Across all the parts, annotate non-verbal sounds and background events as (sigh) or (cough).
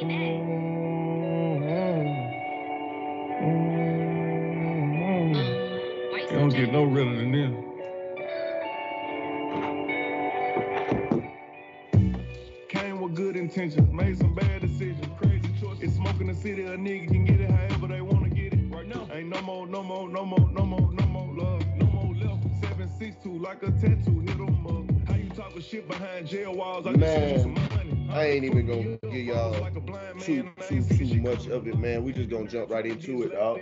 You don't get no realer than this. Came with good intentions, made some bad decisions, crazy choices. It's smoking the city, a nigga can get it however they wanna get it. Right now, ain't no more, no more, no more, no more, no more love, no more left. Seven six two like a tattoo, hit 'em up. How you talking shit behind jail walls? I just sent you some money. I ain't even gonna give y'all too too too much of it, man. We just gonna jump right into it, dog.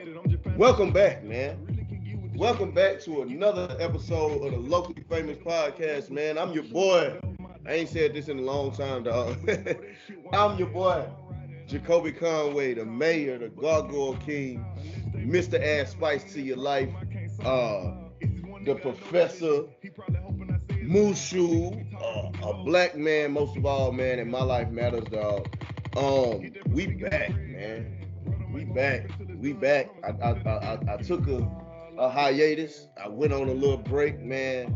Welcome back, man. Welcome back to another episode of the locally famous podcast, man. I'm your boy. I ain't said this in a long time, dog. (laughs) I'm your boy, Jacolby Conway, the mayor, the gargoyle king, Mr. Add Spice to your life, uh, the professor, Mushu, uh, a black man, most of all, man, and my life matters, dog. Um, we back, man. We back. We back. I I, I, I took a, a hiatus. I went on a little break, man.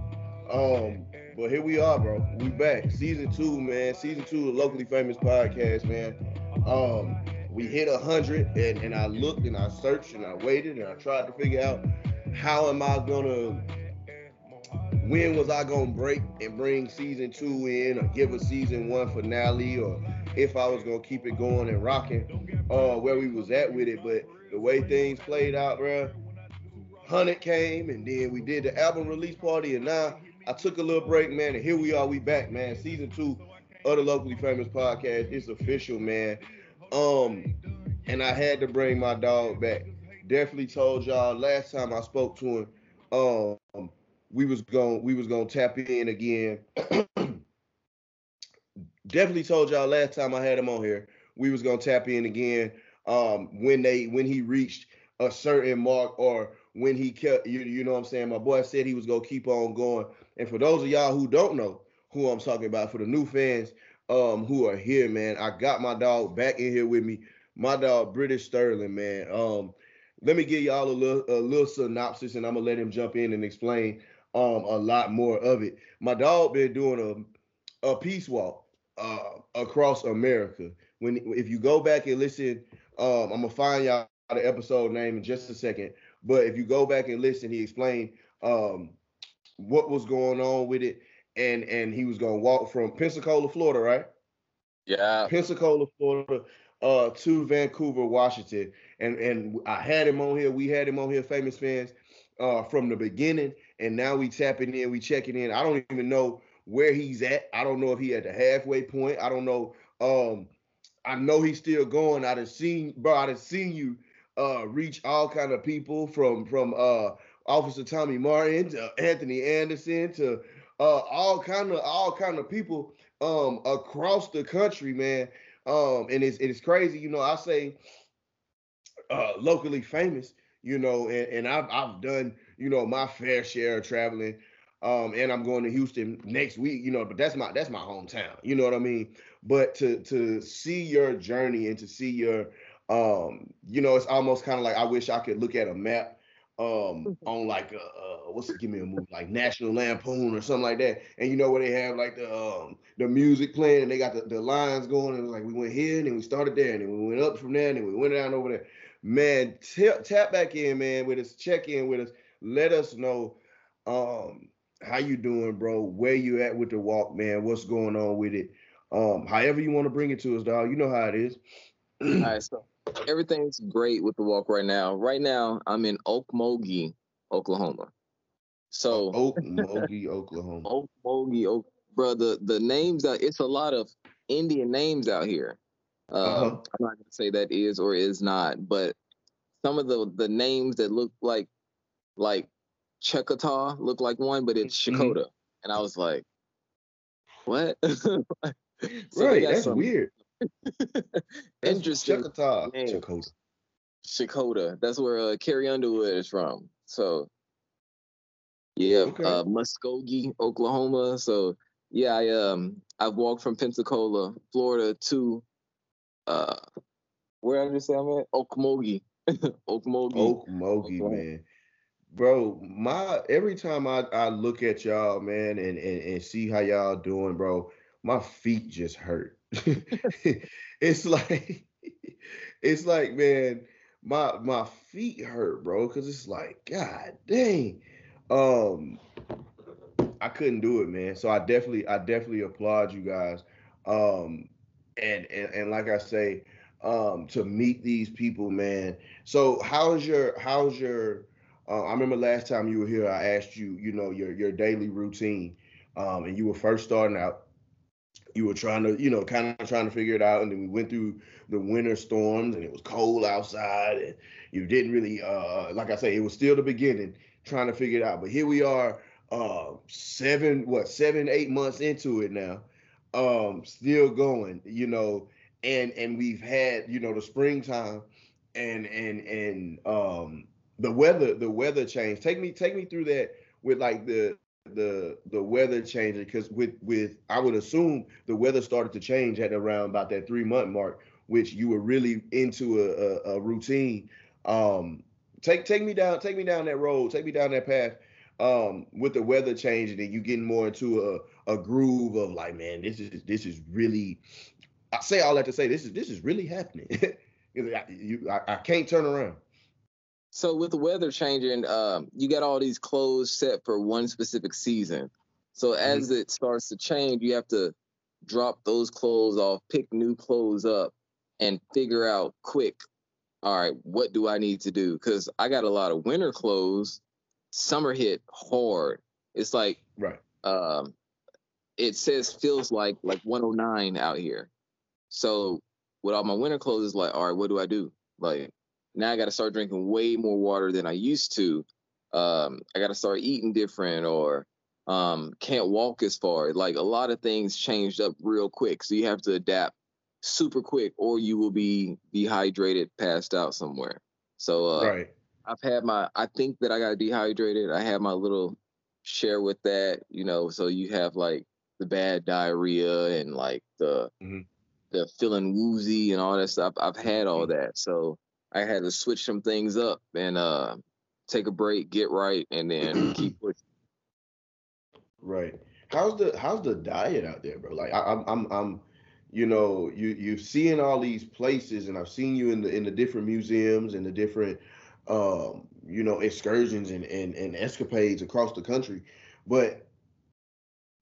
Um, but here we are, bro. We back. Season two, man. Season two of Locally Famous Podcast, man. Um, we hit a hundred and, and I looked and I searched and I waited and I tried to figure out how am I gonna when was I gonna break and bring season two in or give a season one finale or if I was gonna keep it going and rocking uh where we was at with it. But the way things played out, bro, Hundred came and then we did the album release party and now I took a little break, man, and here we are, we back, man. Season two of the locally famous podcast. It's official, man. Um, and I had to bring my dog back. Definitely told y'all last time I spoke to him, um, we was going we was gonna tap in again. (clears throat) Definitely told y'all last time I had him on here, we was gonna tap in again. Um, when they when he reached a certain mark or when he kept you, you know what I'm saying. My boy said he was gonna keep on going. And for those of y'all who don't know who I'm talking about, for the new fans um who are here, man, I got my dog back in here with me. My dog British Sterling, man. Um, let me give y'all a little a little synopsis, and I'm gonna let him jump in and explain um a lot more of it. My dog been doing a a peace walk uh across America. When if you go back and listen, um, I'm gonna find y'all the episode name in just a second. But if you go back and listen, he explained um what was going on with it, and and he was gonna walk from Pensacola, Florida, right? Yeah. Pensacola, Florida, uh, to Vancouver, Washington, and and I had him on here. We had him on here, famous fans, uh, from the beginning, and now we tapping in, we checking in. I don't even know where he's at. I don't know if he at the halfway point. I don't know. Um, I know he's still going. I done seen, bro. I done seen you uh reach all kind of people from from uh Officer Tommy Martin to Anthony Anderson to uh all kind of all kind of people um across the country, man. Um, and it's it's crazy, you know. I say uh locally famous, you know, and, and I've I've done, you know, my fair share of traveling. Um, and I'm going to Houston next week, you know, but that's my that's my hometown, you know what I mean? But to to see your journey and to see your um, you know, it's almost kind of like I wish I could look at a map um on like a uh, what's it give me a movie like National Lampoon or something like that. And you know where they have like the um the music playing and they got the, the lines going and like we went here and then we started there and then we went up from there and then we went down over there. Man, tap tap back in, man, with us, check in with us. Let us know um how you doing, bro, where you at with the walk, man, what's going on with it. Um, however you want to bring it to us, dog. You know how it is. All right, so everything's great with the walk right now. Right now, I'm in Okmulgee, Oklahoma. So Okmulgee, Oklahoma. (laughs) Okmulgee, Oak, bro. The the names that it's a lot of Indian names out here. Uh, Uh-huh. I'm not gonna say that is or is not, but some of the the names that look like like Checkaw looked like one, but it's Mhm. Checotah, and I was like, what? (laughs) So right, that's some weird. (laughs) Interesting names. Checotah. Checotah. That's where uh, Carrie Underwood is from. So yeah, Okay. uh, Muskogee, Oklahoma. So yeah, I um I've walked from Pensacola, Florida to uh where did I just say I'm at? Okmulgee. (laughs) Okmulgee. Okmulgee, Oklahoma. man. Bro, my every time I, I look at y'all, man, and, and and see how y'all doing, bro, my feet just hurt. (laughs) it's like (laughs) it's like man, my my feet hurt, bro, because it's like God dang. Um, I couldn't do it, man. So I definitely I definitely applaud you guys. Um, and and, and like I say, um, to meet these people, man. So how's your how's your uh, I remember last time you were here, I asked you, you know, your your daily routine, um, and you were first starting out. You were trying to, you know, kind of trying to figure it out, and then we went through the winter storms, and it was cold outside, and you didn't really, uh, like I say, it was still the beginning, trying to figure it out. But here we are, uh, seven, what, seven, eight months into it now, um, still going, you know, and and we've had, you know, the springtime, and and and um the weather the weather change. Take me take me through that with like the the the weather changing because with with i would assume the weather started to change at around about that three month mark which you were really into a, a, a routine. Um take take me down take me down that road take me down that path um with the weather changing and you getting more into a, a groove of like man this is this is really i say all that to say this is this is really happening. (laughs) You, I, I can't turn around so with the weather changing, um, you got all these clothes set for one specific season. So Mm-hmm. as it starts to change, you have to drop those clothes off, pick new clothes up, and figure out quick. All right, what do I need to do? Because I got a lot of winter clothes. Summer hit hard. It's like right um, it says feels like like 109 out here. So with all my winter clothes, it's like, all right, what do I do? Like now I got to start drinking way more water than I used to. Um, I got to start eating different or um, can't walk as far. Like a lot of things changed up real quick. So you have to adapt super quick or you will be dehydrated, passed out somewhere. So uh, right I've had my, I think that I got dehydrated. I had my little share with that, you know, so you have like the bad diarrhea and like the, Mhm. the feeling woozy and all that stuff. I've had all Mm-hmm. that. So I had to switch some things up and uh, take a break, get right, and then (clears throat) keep pushing. Right. How's the how's the diet out there, bro? Like I, I'm I'm I'm you know, you you've seen all these places and I've seen you in the in the different museums and the different um, you know, excursions and, and and escapades across the country. But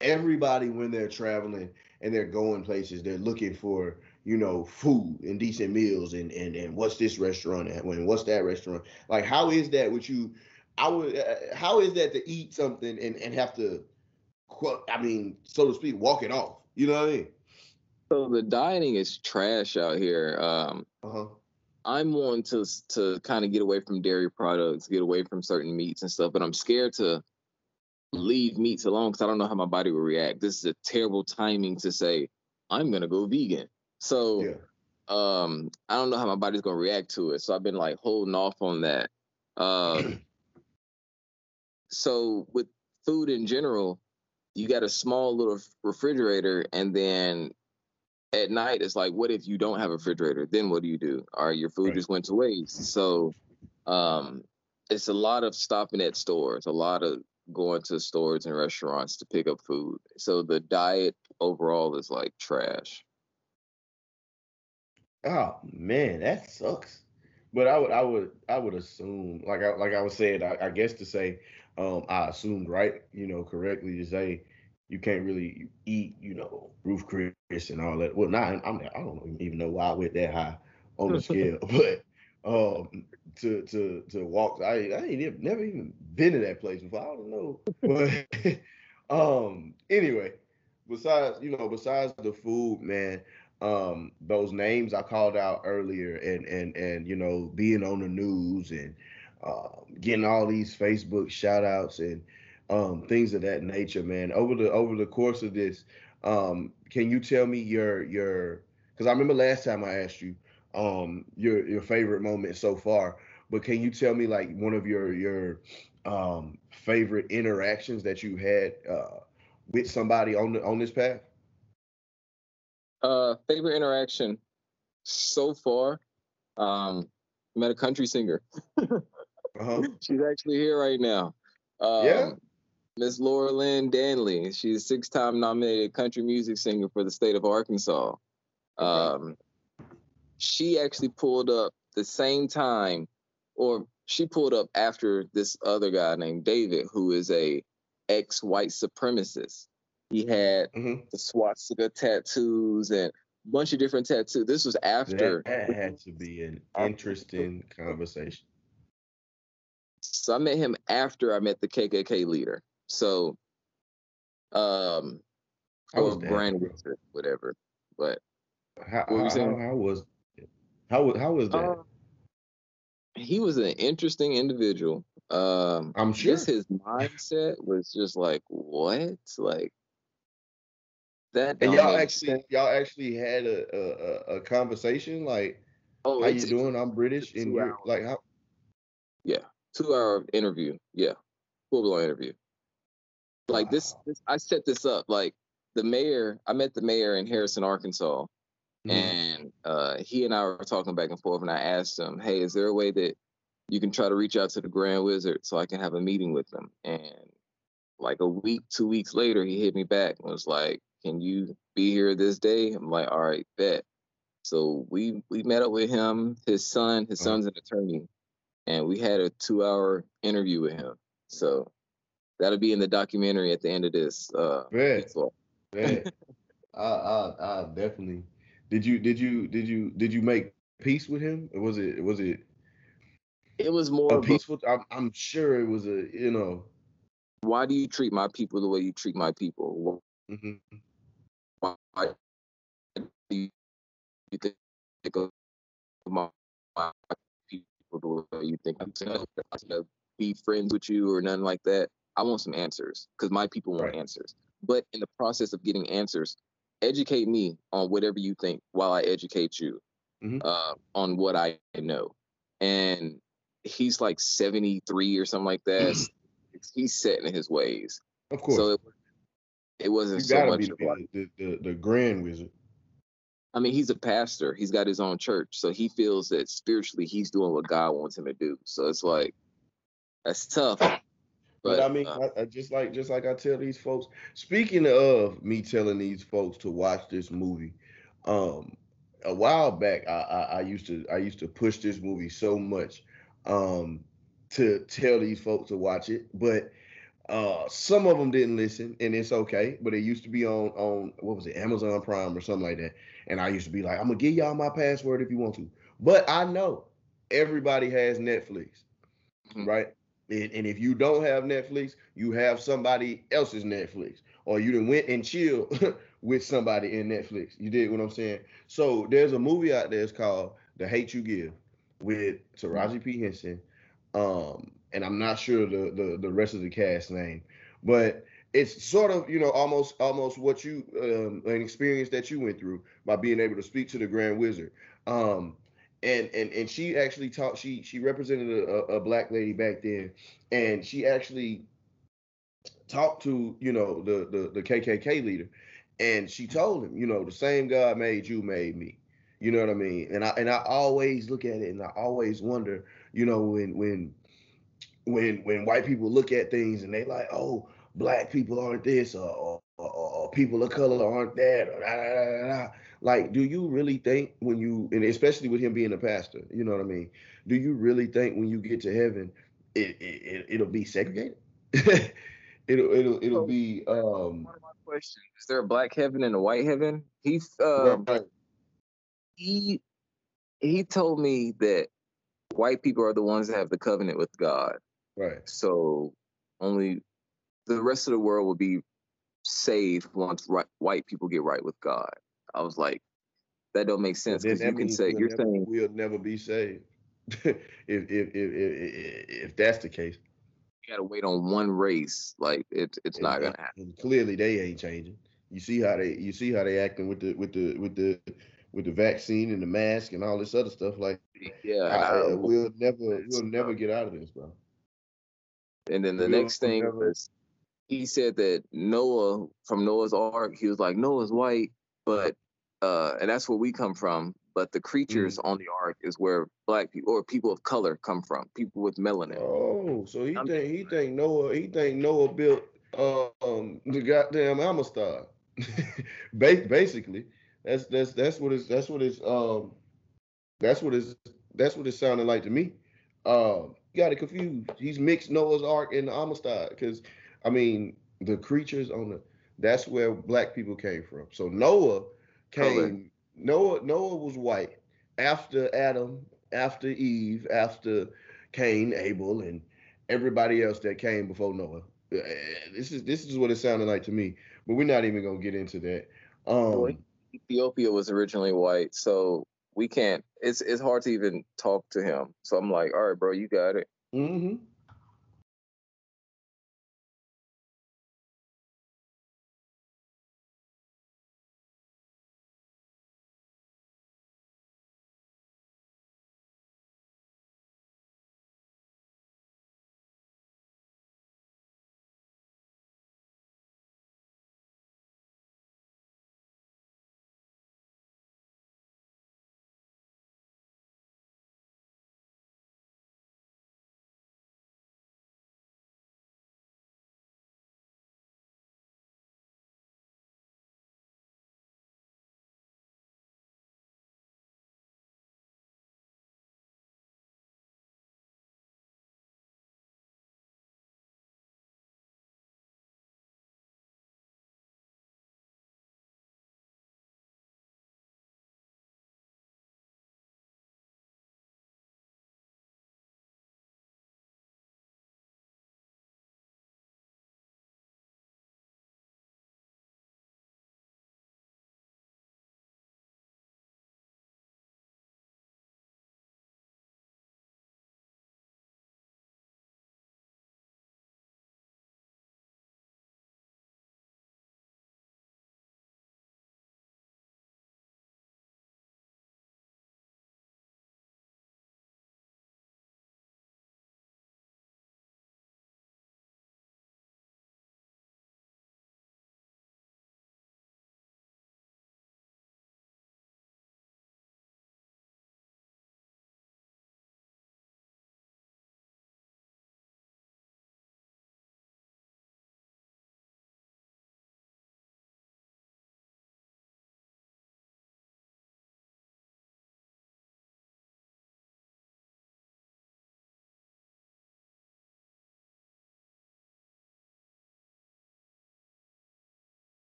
everybody when they're traveling and they're going places, they're looking for, you know, food and decent meals and and and what's this restaurant at when what's that restaurant? Like how is that with you I would uh, how is that to eat something and and have to I mean, so to speak, walk it off. You know what I mean? So the dieting is trash out here. Um, Uh-huh. I'm one to to kind of get away from dairy products, get away from certain meats and stuff, but I'm scared to leave meats alone because I don't know how my body will react. This is a terrible timing to say I'm gonna go vegan. So Yeah. um, I don't know how my body's gonna react to it. So I've been like holding off on that. Um, (clears throat) so with food in general, you got a small little refrigerator, and then at night it's like, what if you don't have a refrigerator? Then what do you do? Or your food Right. just went to waste. So um, it's a lot of stopping at stores, a lot of going to stores and restaurants to pick up food. So the diet overall is like trash. Oh man, that sucks. But I would, I would, I would assume, like I, like I was saying, I, I guess to say, um, I assumed right, you know, correctly to say you can't really eat, you know, Ruth's Chris and all that. Well, not, I'm, I don't even know why I went that high on the (laughs) scale, (laughs) but um, to to to walk, I, I ain't even, never even been to that place before. I don't know, (laughs) but um, anyway, besides, you know, besides the food, man um those names I called out earlier and and and you know being on the news and uh, getting all these Facebook shout outs and um things of that nature man. Over the over the course of this um can you tell me your your because I remember last time I asked you um your your favorite moment so far but can you tell me like one of your your um favorite interactions that you had uh with somebody on the on this path Uh, favorite interaction so far. Um, met a country singer. (laughs) uh-huh (laughs) She's actually here right now. Um, Yeah? Miss Laura Lynn Danley. She's a six-time nominated country music singer for the state of Arkansas. Um, she actually pulled up the same time, or she pulled up after this other guy named David, who is a ex-white supremacist. He had Mhm. the swastika tattoos and a bunch of different tattoos. This was after. That, that had to be an interesting conversation. So I met him after I met the KKK leader. So, um, or was that? Grand Wizard, whatever. But How, What were how, saying? how, was how was how was that? uh, he was an interesting individual. Um, I'm sure. just his mindset was just like, what? Like that? and y'all actually sense. y'all actually had a, a a- conversation like Oh, how you doing? I'm British and you're hours. like how Yeah, two hour interview. Yeah, full blown interview. Like this, Wow. this, I set this up. Like the mayor, I met the mayor in Harrison, Arkansas, Mhm. and uh, he and I were talking back and forth. And I asked him, "Hey, is there a way that you can try to reach out to the Grand Wizard so I can have a meeting with them?" And like a week, two weeks later, he hit me back and was like, "Can you be here this day?" I'm like, "All right, bet." So we we met up with him, his son. His Uh-huh. son's an attorney, and we had a two-hour interview with him. So that'll be in the documentary at the end of this. Uh, Bet. Bet. I, I I definitely did you did you did you did you make peace with him? Or was it was it it was more a peaceful I'm, I'm sure it was a you know why do you treat my people the way you treat my people? mhm. Do you think of my, my people the way you think I'm going to be friends with you or nothing like that? I want some answers because my people want Right. answers. But in the process of getting answers, educate me on whatever you think while I educate you Mhm. uh, on what I know. And he's like 73 or something like that. he's set in his ways. of course So it, it wasn't so much be the, like, the, the the grand wizard. I mean, he's a pastor. He's got his own church. So he feels that spiritually he's doing what God wants him to do. So it's like, that's tough. But, But, I mean, uh, I, I just like just like I tell these folks. Speaking of me telling these folks to watch this movie, um, a while back I, I, I used to I used to push this movie so much, um, to tell these folks to watch it. But uh, some of them didn't listen, and it's okay. But it used to be on on what was it Amazon Prime or something like that. And I used to be like, I'm gonna give y'all my password if you want to. But I know everybody has Netflix, Mhm. right? And, and if you don't have Netflix, you have somebody else's Netflix, or you done went and chill (laughs) with somebody in Netflix. You did what I'm saying. So there's a movie out there. It's called The Hate You Give with Taraji P Henson, um, and I'm not sure the, the the rest of the cast name, but it's sort of you know almost almost what you um, an experience that you went through by being able to speak to the Grand Wizard. Um, and and and she actually talked. She she represented a, a, a black lady back then, and she actually talked to you know the the the KKK leader, and she told him, you know, the same God made you made me. You know what I mean? And I and I always look at it, and I always wonder, you know, when when when when white people look at things and they like, oh, black people aren't this, or, or, or, or people of color aren't that, or da, da, da, da, like, do you really think when you, and especially with him being a pastor, you know what I mean? Do you really think when you get to heaven, it, it, it it'll be segregated? (laughs) it'll it'll it'll be um one of my questions is there a black heaven and a white heaven? He um, right, he he told me that white people are the ones that have the covenant with God. Right. So only the rest of the world will be saved once right, white people get right with God. I was like, that don't make sense because you can say you're never, saying we'll never be saved. (laughs) if, if, if, if if that's the case, you gotta wait on one race. Like it, it's not gonna happen. and clearly they ain't changing. You see how they you see how they acting with the with the with the with the vaccine and the mask and all this other stuff. Like Yeah. I, I- we'll never we'll never get out of this, bro. And then the next thing was he said that Noah from Noah's Ark, he was like, Noah's white, but uh and that's where we come from. But the creatures Mm. on the ark is where black people or people of color come from, people with melanin. Oh, so he I'm think he think Noah he think Noah built um the goddamn Amistad. (laughs) Basically, That's that's that's what it's that's what it's um that's what it's that's what it sounded like to me. Um, got it confused. He's mixed Noah's Ark and the Amistad because I mean the creatures on the that's where black people came from. So Noah came. Okay. Noah Noah was white after Adam, after Eve, after Cain, Abel, and everybody else that came before Noah. Uh, This is this is what it sounded like to me. But we're not even gonna get into that. Um, Ethiopia was originally white, so we can't. It's it's hard to even talk to him. So I'm like, all right, bro, you got it. mhm.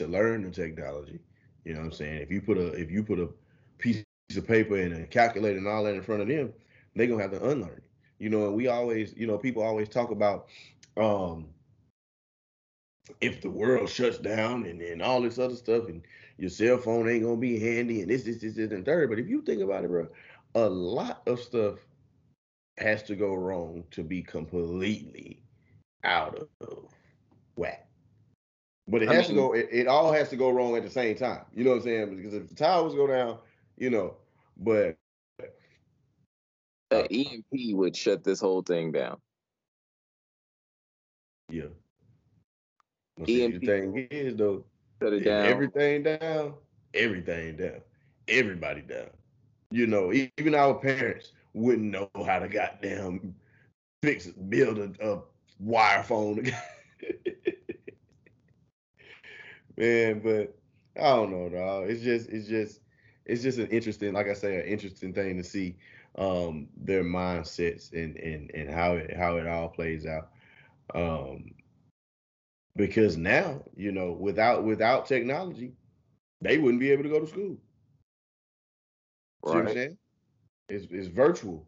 To learn the technology. You know what I'm saying? If you put a if you put a piece of paper and a calculator and all that in front of them, they're gonna have to unlearn it. You know, and we always, you know, people always talk about um if the world shuts down and, and all this other stuff and your cell phone ain't gonna be handy and this, this, this, this, and third. But if you think about it, bro, a lot of stuff has to go wrong to be completely out of whack. But it I has to go. It, it all has to go wrong at the same time. You know what I'm saying? Because if the towers go down, you know. But That EMP would shut this whole thing down. yeah. Well, see, the EMP. thing is though, Shut it down. everything down, everything down, everybody down. You know, even our parents wouldn't know how to goddamn fix build a, a wire phone. (laughs) Man, but I don't know, dog. It's just, it's just, it's just an interesting, like I say, an interesting thing to see um their mindsets and and and how it how it all plays out. Um because now, you know, without without technology, they wouldn't be able to go to school. See what I'm Right. saying? It's, it's virtual.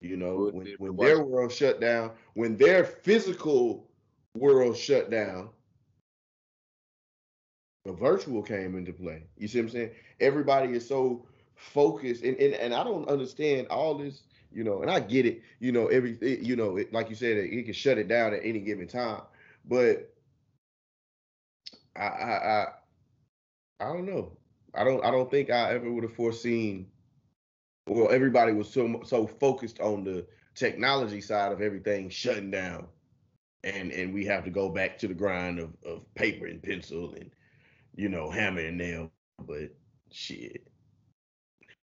You know, when, when their world shut down, when their physical world shut down, the virtual came into play. You see what I'm saying? Everybody is so focused, and and, and I don't understand all this. You know, and I get it. You know, every it- you know, it, like you said, it, it can shut it down at any given time. But I I I, I don't know. I don't I don't think I ever would have foreseen. Well, everybody was so so focused on the technology side of everything shutting down, and and we have to go back to the grind of of paper and pencil and you know hammer and nail. But shit,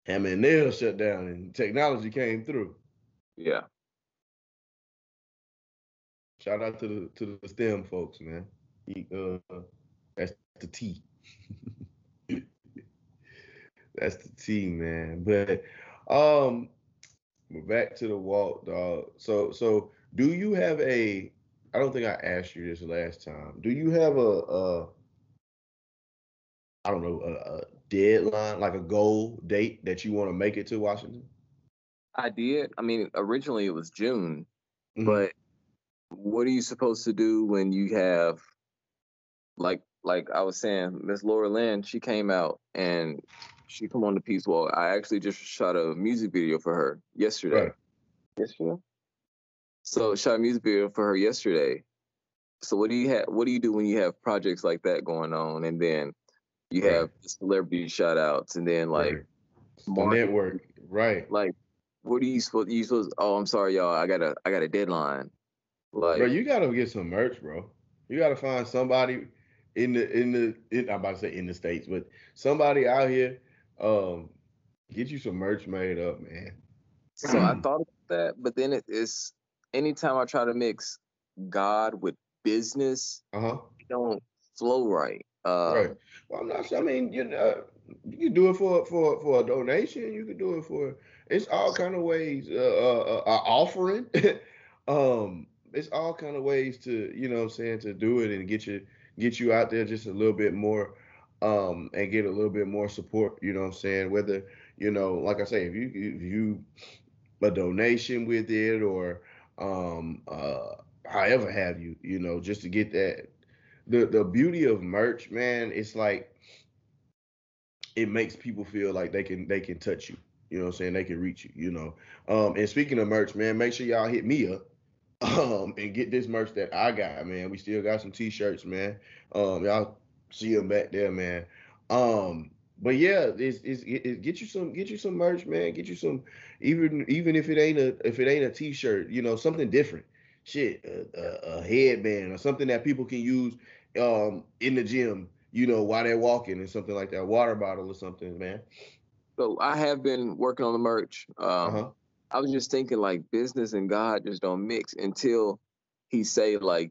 hammer and nail shut down and technology came through. Yeah. Shout out to the to the STEM folks, man. He, uh, that's the T. (laughs) that's the T, man. But um, we're back to the walk, dog. So so do you have a? I don't think I asked you this last time. Do you have a? a I don't know a, a deadline, like a goal date that you want to make it to Washington. I did. I mean, originally it was June, Mhm. but what are you supposed to do when you have like like I was saying, Miss Laura Lynn, she came out and she come on the Peace Walk. I actually just shot a music video for her yesterday. Right. Yesterday. So shot a music video for her yesterday. So what do you have what do you do when you have projects like that going on and then you Right. have the celebrity shout outs and then like Right. the network, right? like what are you supposed you supposed oh I'm sorry y'all I got a I got a deadline like bro, you gotta get some merch, bro. You gotta find somebody in the in the in, I'm about to say in the states, but somebody out here, um, get you some merch made up, man. so I (clears throat) thought about that but then it is anytime I try to mix God with business Uh huh. don't flow right uh right. Well, I'm not. I mean, you know, you can do it for for for a donation. You can do it for. It's all kind of ways. Uh, uh, uh uh, offering. (laughs) um, it's all kind of ways to you know what I'm saying to do it and get you get you out there just a little bit more. Um, and get a little bit more support. You know what I'm saying? Whether you know, like I say, if you if you a donation with it or um uh however have you, you know, just to get that the the beauty of merch, man, it's like it makes people feel like they can they can touch you. You know what I'm saying? They can reach you, you know. Um and speaking of merch, man, make sure y'all hit me up (laughs) um and get this merch that I got, man. We still got some t-shirts, man. Um y'all see them back there, man. Um but yeah, it's, it's, it, get you some get you some merch, man. Get you some even even if it ain't a if it ain't a t-shirt, you know, something different. Shit, a, a, headband or something that people can use um in the gym, you know, while they're walking and something like that, water bottle or something, man. so I have been working on the merch um Uh-huh. I was just thinking like business and God just don't mix until he say like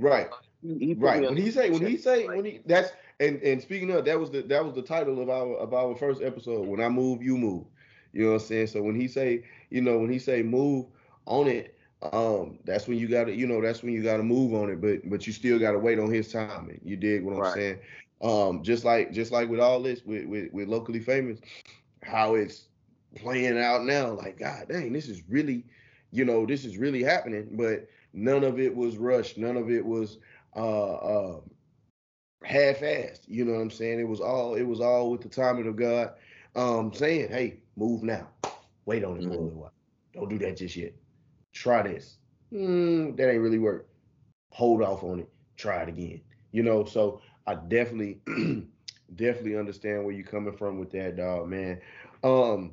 Right, he, he right. When he say when he say like- when he that's and and speaking of that was the that was the title of our of our first episode. When I move, you move. You know what I'm saying? So when he say, you know, when he say move on it, um, that's when you gotta, you know, that's when you gotta move on it, but but you still gotta wait on his timing. You dig what I'm Right. saying? um, just like just like with all this with, with with locally famous, how it's playing out now. Like, God dang, this is really, you know, this is really happening. But none of it was rushed. None of it was uh, uh half-assed. You know what I'm saying? It was all it was all with the timing of God, um, saying, "Hey, move now. Wait on it for a little while. Don't do that just yet. Try this. Mm, that ain't really work. Hold off on it. Try it again. You know. So I definitely, (clears throat) definitely understand where you're coming from with that, dog, man. Um,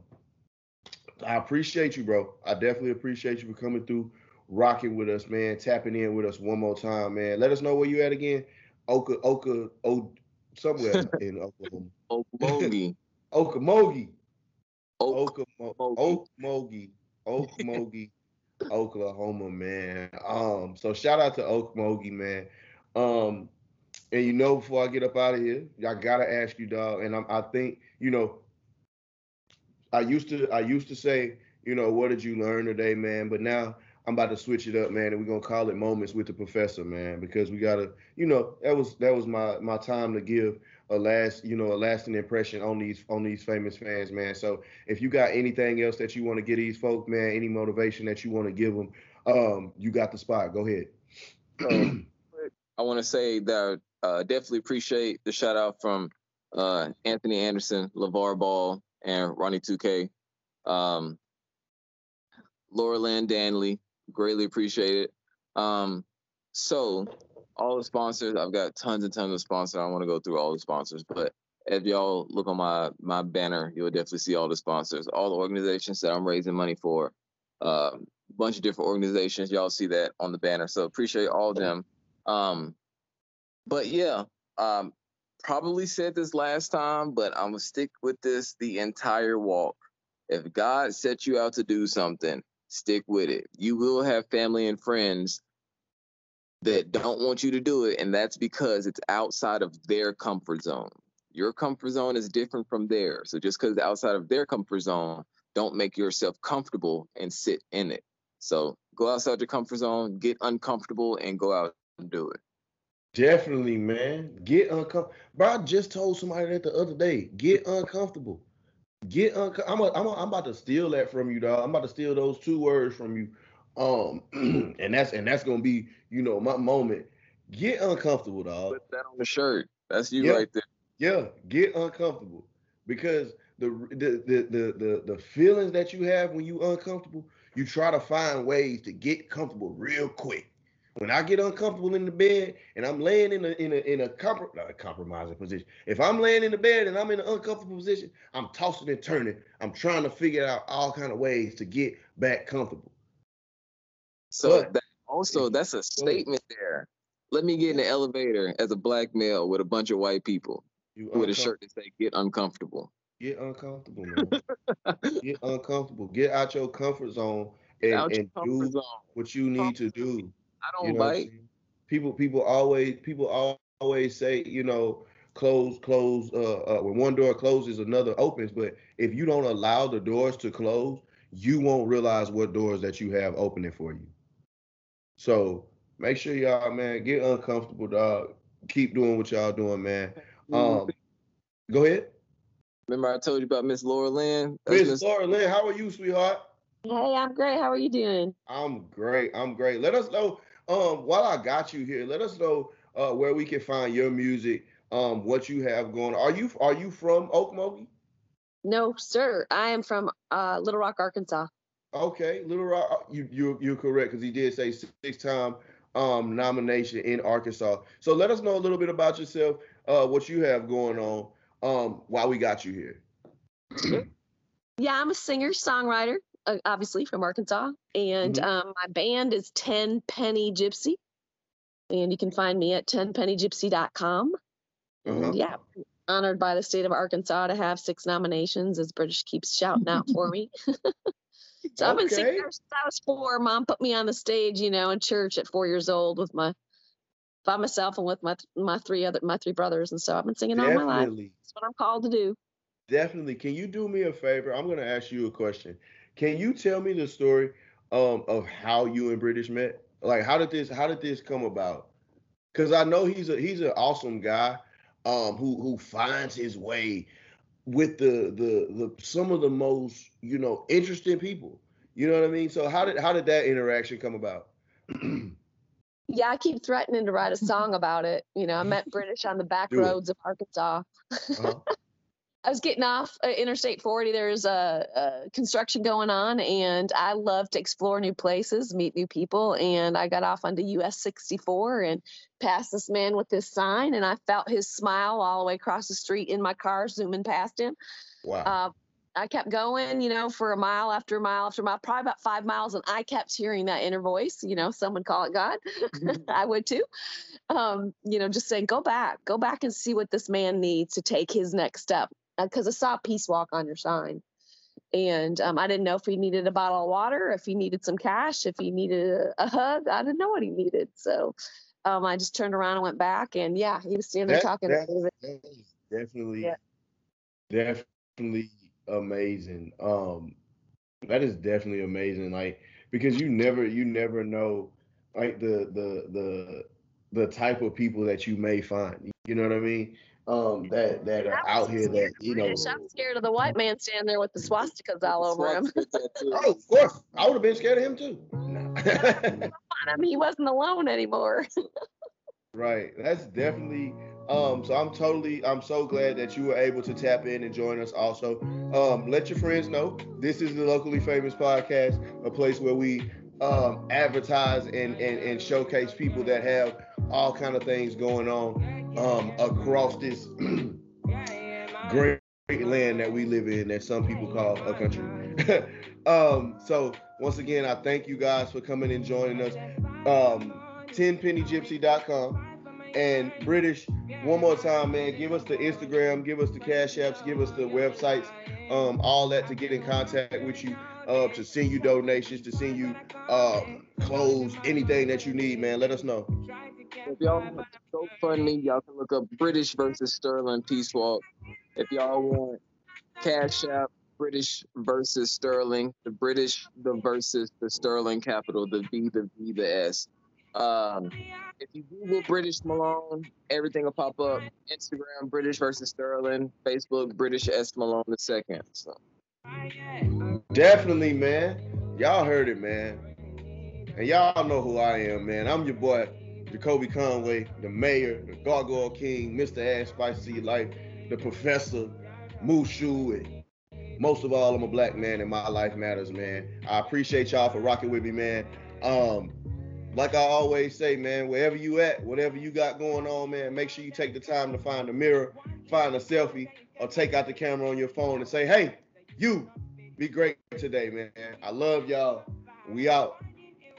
I appreciate you, bro. I definitely appreciate you for coming through, rocking with us, man. Tapping in with us one more time, man. Let us know where you at again. Oka, Oka, o, somewhere (laughs) in Oklahoma. Okmulgee. (laughs) Okamogi. Oak. Okmulgee. Okmulgee, Oklahoma, man. Um, so shout out to Okmulgee, man. Um, and you know, before I get up out of here, I gotta ask you, dog. And I'm, I think, you know, I used to, I used to say, you know, what did you learn today, man? But now I'm about to switch it up, man, and we're gonna call it moments with the professor, man, because we gotta, you know, that was that was my my time to give a last, you know, a lasting impression on these on these famous fans, man. So if you got anything else that you want to get these folks, man, any motivation that you want to give them, um, you got the spot. Go ahead. Um, (clears throat) I want to say that uh, definitely appreciate the shout out from uh, Anthony Anderson, LeVar Ball, and Ronnie 2K. Um, Laura Lynn Danley, greatly appreciate it. Um, so all the sponsors, I've got tons and tons of sponsors. I don't want to go through all the sponsors, but if y'all look on my my banner, you'll definitely see all the sponsors, all the organizations that I'm raising money for. A uh, bunch of different organizations. Y'all see that on the banner. So appreciate all of them. Um, but yeah, um, probably said this last time, but I'm gonna stick with this the entire walk. If God set you out to do something, stick with it. You will have family and friends that don't want you to do it, and that's because it's outside of their comfort zone. Your comfort zone is different from theirs. So just because it's outside of their comfort zone, don't make yourself comfortable and sit in it. So go outside your comfort zone, get uncomfortable, and go out and do it. Definitely, man. Get uncomfortable. Bro, I just told somebody that the other day. Get uncomfortable. Get uncomfortable. I'm, a, I'm, a, I'm about to steal that from you, dog. I'm about to steal those two words from you. Um, (clears throat) and that's and that's gonna be, you know, my moment. Get uncomfortable, dog. Put that on the shirt. That's you yeah. right there. Yeah, get uncomfortable because the the, the the the the feelings that you have when you uncomfortable, you try to find ways to get comfortable real quick. When I get uncomfortable in the bed and I'm laying in a in a in a, comprom- a compromising position, if I'm laying in the bed and I'm in an uncomfortable position, I'm tossing and turning. I'm trying to figure out all kind of ways to get back comfortable. So that also that's a statement there. Let me get in the elevator as a black male with a bunch of white people with a shirt that say "Get uncomfortable." Get uncomfortable, (laughs) man. get uncomfortable. Get out your comfort zone and, and do zone. what you need to do. I don't you know bite. People, people always, people always say, you know, close, close. Uh, uh, when one door closes, another opens. But if you don't allow the doors to close, you won't realize what doors that you have opening for you. So make sure y'all, man, get uncomfortable, dog. Keep doing what y'all doing, man. Um, go ahead. Remember I told you about Miss Laura Lynn? Miss Laura Lynn, how are you, sweetheart? Hey, I'm great. How are you doing? I'm great. I'm great. Let us know um, while I got you here, let us know uh, where we can find your music, um, what you have going. Are you are you from Okmulgee? No, sir. I am from uh, Little Rock, Arkansas. Okay, Little Rock. Uh, you you you're correct because he did say six time um, nomination in Arkansas. So let us know a little bit about yourself, uh, what you have going on um, while we got you here. (clears throat) yeah, I'm a singer songwriter. Uh, obviously from Arkansas, and mm-hmm. um, my band is Ten Penny Gypsy, and you can find me at tenpennygypsy.com. Uh-huh. And yeah, honored by the state of Arkansas to have six nominations, as British keeps shouting out for me. (laughs) so okay. I've been singing since I was four. Mom put me on the stage, you know, in church at four years old with my by myself and with my my three other my three brothers, and so I've been singing Definitely. all my life. That's what I'm called to do. Definitely. Can you do me a favor? I'm going to ask you a question. Can you tell me the story um, of how you and British met? Like, how did this how did this come about? Because I know he's a he's an awesome guy. um, who who finds his way with the the the some of the most you know interesting people. You know what I mean? So how did how did that interaction come about? (clears throat) yeah, I keep threatening to write a song about it. You know, I met British on the back Do it. roads of Arkansas. Uh-huh. (laughs) I was getting off uh, Interstate 40. There's a, a construction going on, and I love to explore new places, meet new people. And I got off onto US 64 and passed this man with this sign, and I felt his smile all the way across the street in my car, zooming past him. Wow. Uh, I kept going, you know, for a mile after a mile after mile, probably about five miles, and I kept hearing that inner voice. You know, some would call it God. (laughs) I would too. Um, you know, just saying, go back, go back and see what this man needs to take his next step. Because I saw Peace Walk on your sign, and um, I didn't know if he needed a bottle of water, if he needed some cash, if he needed a, a hug. I didn't know what he needed, so um, I just turned around and went back, and yeah, he was standing there talking. that- to David. that is definitely Yeah. definitely amazing um that is definitely amazing like because you never you never know like the the the the type of people that you may find you know what i mean um that that are out wasn't here that you know I'm scared of the white man standing there with the swastikas all over him. oh of course i would have been scared of him too Nah. I mean, he wasn't alone anymore. (laughs) Right. That's definitely um so I'm totally I'm so glad that you were able to tap in and join us also. Um let your friends know this is the locally famous podcast, a place where we um advertise and and, and showcase people that have all kind of things going on um across this (clears throat) great land that we live in that some people call a country. (laughs) um so once again I thank you guys for coming and joining us. Um 10pennygypsy.com and British, one more time, man, give us the Instagram, give us the Cash Apps, give us the websites, um, all that to get in contact with you, uh, to send you donations, to send you um, clothes, anything that you need, man. Let us know. If y'all want GoFundMe, y'all can look up British versus Sterling Peace Walk. If y'all want Cash App, British versus Sterling, the British, the versus the Sterling capital, the B, the V, the S. Um, if you Google British Malone, everything will pop up. Instagram, British versus Sterling. Facebook, British S Malone the second. So Definitely, man. Y'all heard it, man. And y'all know who I am, man. I'm your boy, Jacolby Conway, the mayor, the Gargoyle King, Mr. Ash Spicy life, the professor, Mushu, and most of all, I'm a black man and my life matters, man. I appreciate y'all for rocking with me, man. Um, like I always say, man, wherever you at, whatever you got going on, man, make sure you take the time to find a mirror, find a selfie, or take out the camera on your phone and say, hey, you, be great today, man. I love y'all. We out.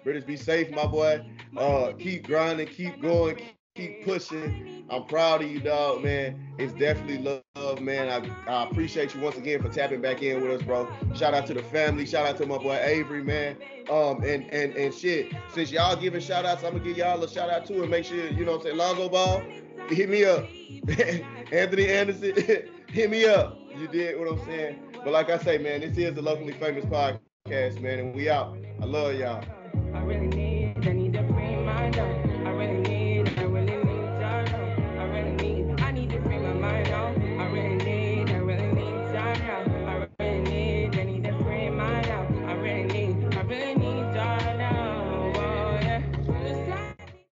British, be safe, my boy. Uh, keep grinding, keep going, keep pushing. I'm proud of you, dog, man. It's definitely love, man. I, I appreciate you once again for tapping back in with us, bro. Shout out to the family. Shout out to my boy Avery, man. Um, and and and shit. Since y'all giving shout outs, I'm gonna give y'all a shout out too and make sure you know what I'm saying. Lonzo Ball, hit me up. (laughs) Anthony Anderson, (laughs) hit me up. You did what I'm saying. But like I say, man, this is the locally famous podcast, man, and we out. I love y'all. I really need